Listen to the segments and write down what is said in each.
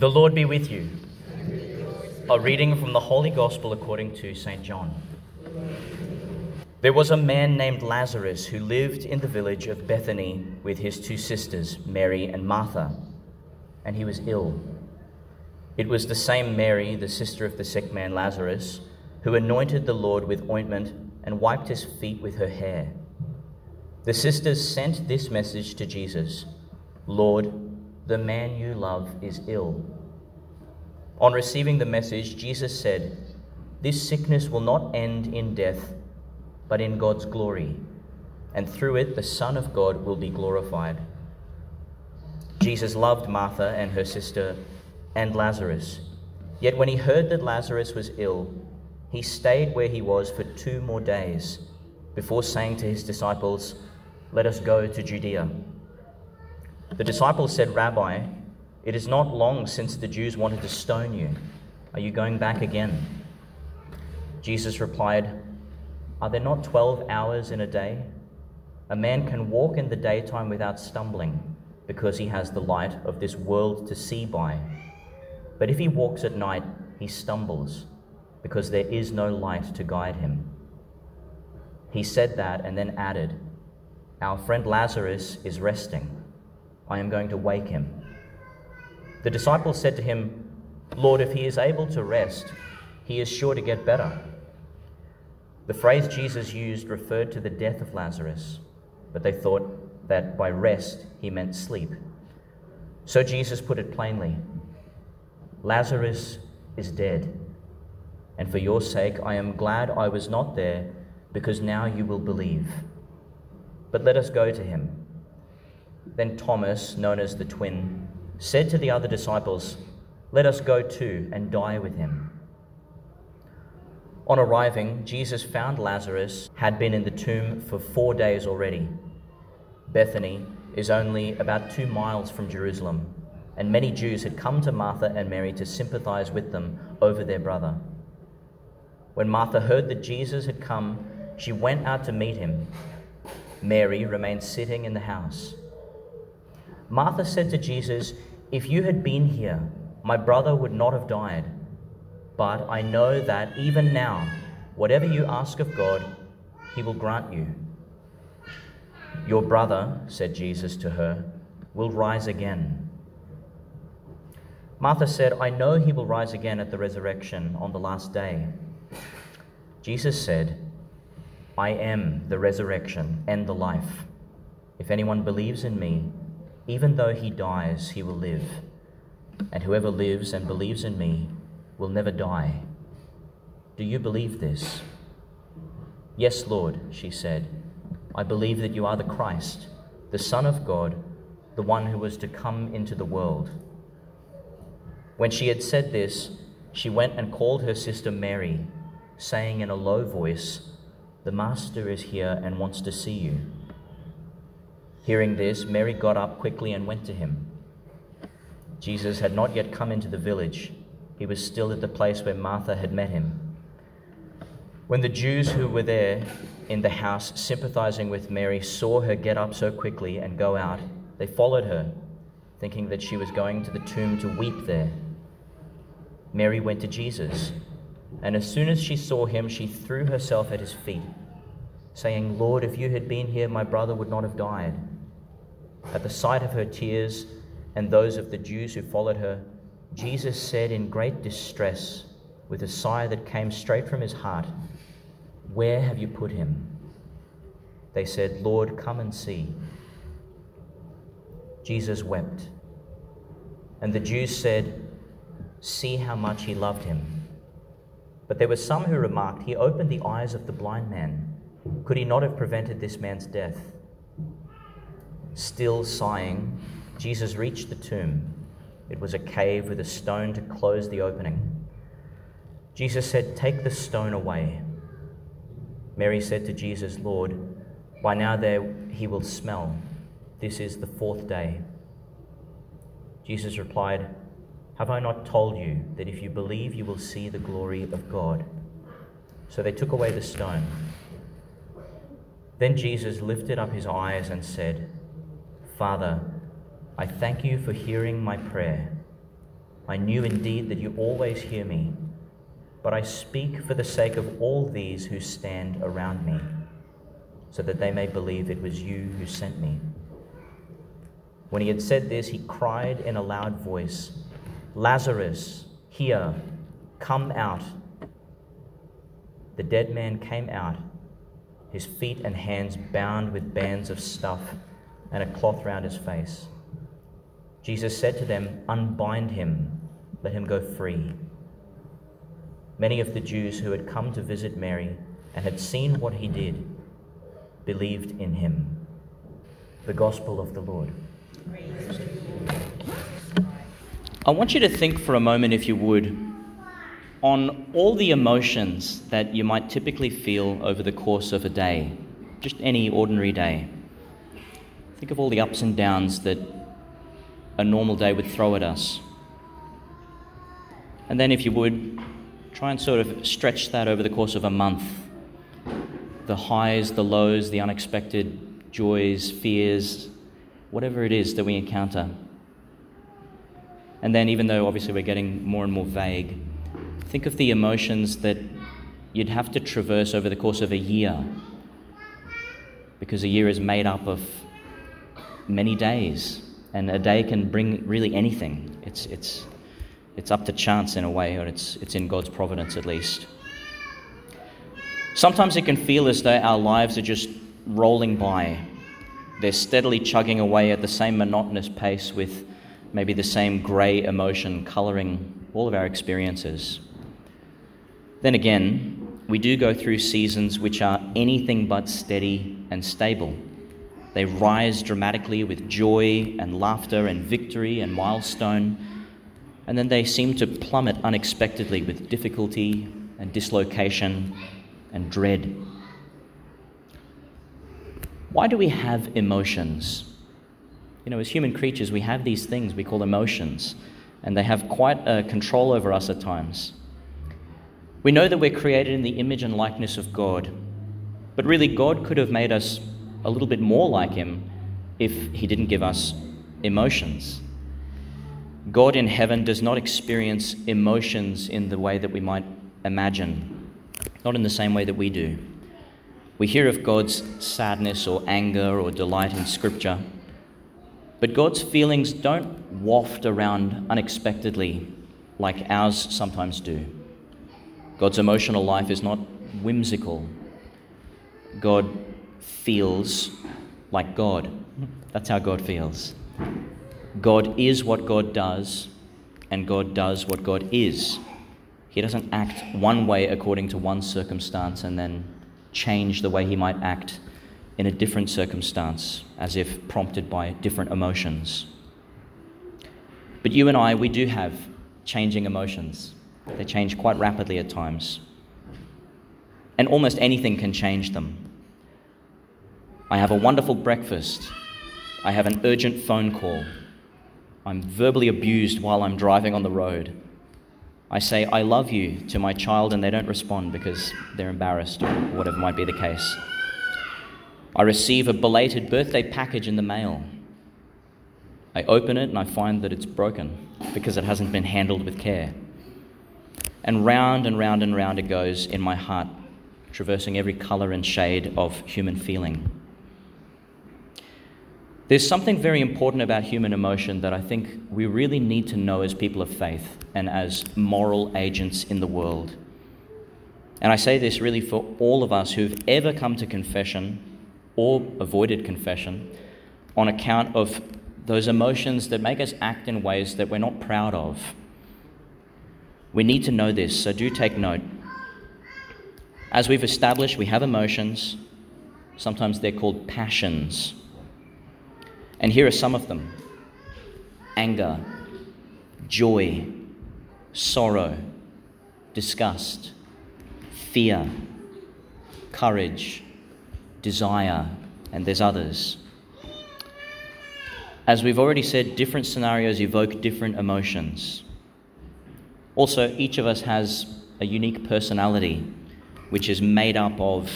The Lord be with you. A reading from the Holy Gospel according to St. John. There was a man named Lazarus who lived in the village of Bethany with his two sisters, Mary and Martha, and he was ill. It was the same Mary, the sister of the sick man Lazarus, who anointed the Lord with ointment and wiped his feet with her hair. The sisters sent this message to Jesus Lord, the man you love is ill. On receiving the message, Jesus said, This sickness will not end in death, but in God's glory, and through it the Son of God will be glorified. Jesus loved Martha and her sister and Lazarus. Yet when he heard that Lazarus was ill, he stayed where he was for two more days before saying to his disciples, Let us go to Judea. The disciples said, Rabbi, it is not long since the Jews wanted to stone you. Are you going back again? Jesus replied, Are there not 12 hours in a day? A man can walk in the daytime without stumbling because he has the light of this world to see by. But if he walks at night, he stumbles because there is no light to guide him. He said that and then added, Our friend Lazarus is resting. I am going to wake him. The disciples said to him, Lord, if he is able to rest, he is sure to get better. The phrase Jesus used referred to the death of Lazarus, but they thought that by rest he meant sleep. So Jesus put it plainly Lazarus is dead, and for your sake I am glad I was not there, because now you will believe. But let us go to him. Then Thomas, known as the twin, said to the other disciples, Let us go too and die with him. On arriving, Jesus found Lazarus had been in the tomb for four days already. Bethany is only about two miles from Jerusalem, and many Jews had come to Martha and Mary to sympathize with them over their brother. When Martha heard that Jesus had come, she went out to meet him. Mary remained sitting in the house. Martha said to Jesus, If you had been here, my brother would not have died. But I know that even now, whatever you ask of God, he will grant you. Your brother, said Jesus to her, will rise again. Martha said, I know he will rise again at the resurrection on the last day. Jesus said, I am the resurrection and the life. If anyone believes in me, even though he dies, he will live. And whoever lives and believes in me will never die. Do you believe this? Yes, Lord, she said. I believe that you are the Christ, the Son of God, the one who was to come into the world. When she had said this, she went and called her sister Mary, saying in a low voice, The Master is here and wants to see you. Hearing this, Mary got up quickly and went to him. Jesus had not yet come into the village he was still at the place where Martha had met him. When the Jews who were there in the house, sympathizing with Mary, saw her get up so quickly and go out, they followed her, thinking that she was going to the tomb to weep there. Mary went to Jesus, and as soon as she saw him, she threw herself at his feet, saying, Lord, if you had been here, my brother would not have died. At the sight of her tears and those of the Jews who followed her, Jesus said in great distress, with a sigh that came straight from his heart, Where have you put him? They said, Lord, come and see. Jesus wept. And the Jews said, See how much he loved him. But there were some who remarked, He opened the eyes of the blind man. Could he not have prevented this man's death? Still sighing, Jesus reached the tomb. It was a cave with a stone to close the opening. Jesus said, Take the stone away. Mary said to Jesus, Lord, by now there he will smell. This is the fourth day. Jesus replied, Have I not told you that if you believe, you will see the glory of God? So they took away the stone. Then Jesus lifted up his eyes and said, Father, I thank you for hearing my prayer. I knew indeed that you always hear me, but I speak for the sake of all these who stand around me, so that they may believe it was you who sent me. When he had said this, he cried in a loud voice, Lazarus, here, come out. The dead man came out, his feet and hands bound with bands of stuff and a cloth round his face. Jesus said to them, Unbind him, let him go free. Many of the Jews who had come to visit Mary and had seen what he did believed in him. The Gospel of the Lord. I want you to think for a moment, if you would, on all the emotions that you might typically feel over the course of a day, just any ordinary day. Think of all the ups and downs that a normal day would throw at us. And then, if you would, try and sort of stretch that over the course of a month. The highs, the lows, the unexpected joys, fears, whatever it is that we encounter. And then, even though obviously we're getting more and more vague, think of the emotions that you'd have to traverse over the course of a year. Because a year is made up of many days, and a day can bring really anything. It's, it's, it's up to chance in a way, or it's, it's in God's providence at least. Sometimes it can feel as though our lives are just rolling by. They're steadily chugging away at the same monotonous pace with maybe the same grey emotion colouring all of our experiences. Then again, we do go through seasons which are anything but steady and stable. They rise dramatically with joy and laughter and victory and milestone, and then they seem to plummet unexpectedly with difficulty and dislocation and dread. Why do we have emotions? You know, as human creatures, we have these things we call emotions, and they have quite a control over us at times. We know that we're created in the image and likeness of God, but really, God could have made us a little bit more like Him if He didn't give us emotions. God in heaven does not experience emotions in the way that we might imagine, not in the same way that we do. We hear of God's sadness or anger or delight in Scripture, but God's feelings don't waft around unexpectedly like ours sometimes do. God's emotional life is not whimsical. God feels like God. That's how God feels. God is what God does, and God does what God is. He doesn't act one way according to one circumstance and then change the way he might act in a different circumstance, as if prompted by different emotions. But you and I, we do have changing emotions. They change quite rapidly at times. And almost anything can change them. I have a wonderful breakfast. I have an urgent phone call. I'm verbally abused while I'm driving on the road. I say, I love you to my child, and they don't respond because they're embarrassed or whatever might be the case. I receive a belated birthday package in the mail. I open it and I find that it's broken because it hasn't been handled with care. And round and round and round it goes in my heart, traversing every colour and shade of human feeling. There's something very important about human emotion that I think we really need to know as people of faith and as moral agents in the world. And I say this really for all of us who've ever come to confession or avoided confession on account of those emotions that make us act in ways that we're not proud of. We need to know this, so do take note. As we've established, we have emotions. Sometimes they're called passions. And here are some of them anger, joy, sorrow, disgust, fear, courage, desire, and there's others. As we've already said, different scenarios evoke different emotions. Also, each of us has a unique personality which is made up of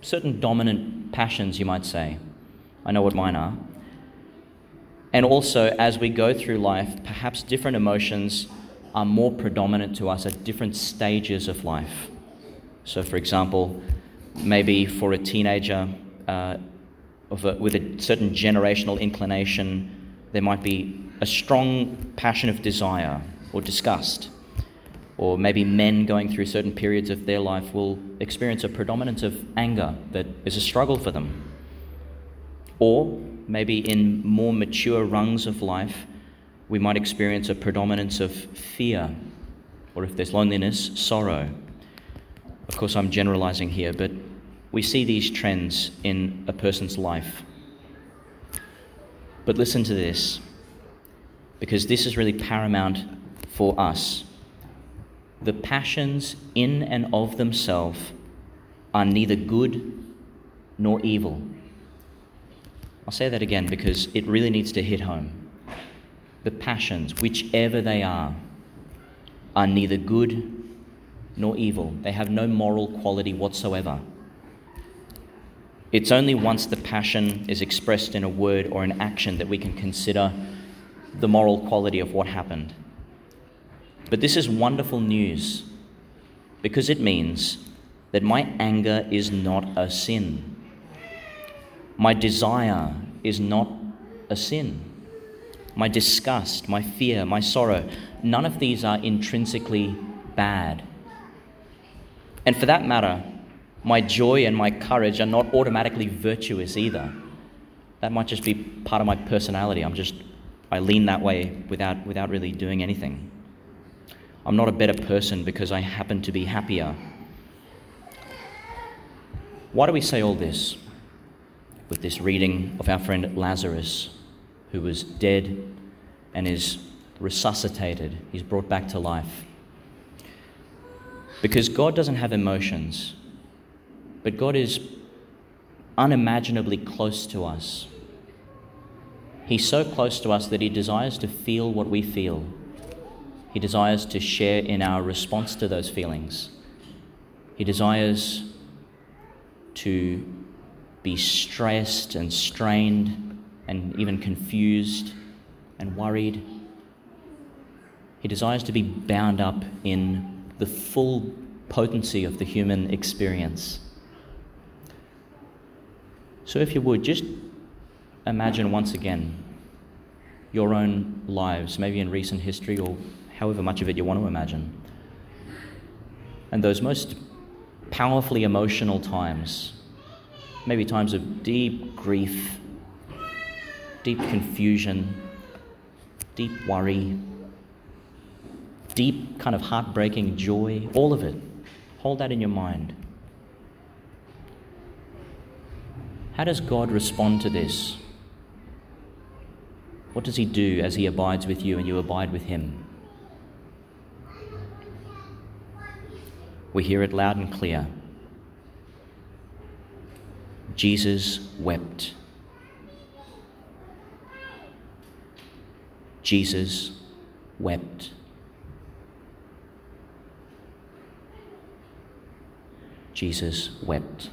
certain dominant passions, you might say. I know what mine are. And also, as we go through life, perhaps different emotions are more predominant to us at different stages of life. So, for example, maybe for a teenager uh, a, with a certain generational inclination, there might be a strong passion of desire or disgust. Or maybe men going through certain periods of their life will experience a predominance of anger that is a struggle for them. Or maybe in more mature rungs of life, we might experience a predominance of fear, or if there's loneliness, sorrow. Of course, I'm generalizing here, but we see these trends in a person's life. But listen to this, because this is really paramount for us. The passions in and of themselves are neither good nor evil. I'll say that again because it really needs to hit home. The passions, whichever they are, are neither good nor evil. They have no moral quality whatsoever. It's only once the passion is expressed in a word or an action that we can consider the moral quality of what happened. But this is wonderful news because it means that my anger is not a sin. My desire is not a sin. My disgust, my fear, my sorrow, none of these are intrinsically bad. And for that matter, my joy and my courage are not automatically virtuous either. That might just be part of my personality. I'm just, I lean that way without, without really doing anything. I'm not a better person because I happen to be happier. Why do we say all this? With this reading of our friend Lazarus, who was dead and is resuscitated, he's brought back to life. Because God doesn't have emotions. But God is unimaginably close to us. He's so close to us that He desires to feel what we feel. He desires to share in our response to those feelings. He desires to be stressed and strained and even confused and worried. He desires to be bound up in the full potency of the human experience. So, if you would, just imagine once again your own lives, maybe in recent history or however much of it you want to imagine. And those most powerfully emotional times, maybe times of deep grief, deep confusion, deep worry, deep kind of heartbreaking joy, all of it. Hold that in your mind. How does God respond to this? What does He do as He abides with you and you abide with Him? We hear it loud and clear. Jesus wept. Jesus wept. Jesus wept.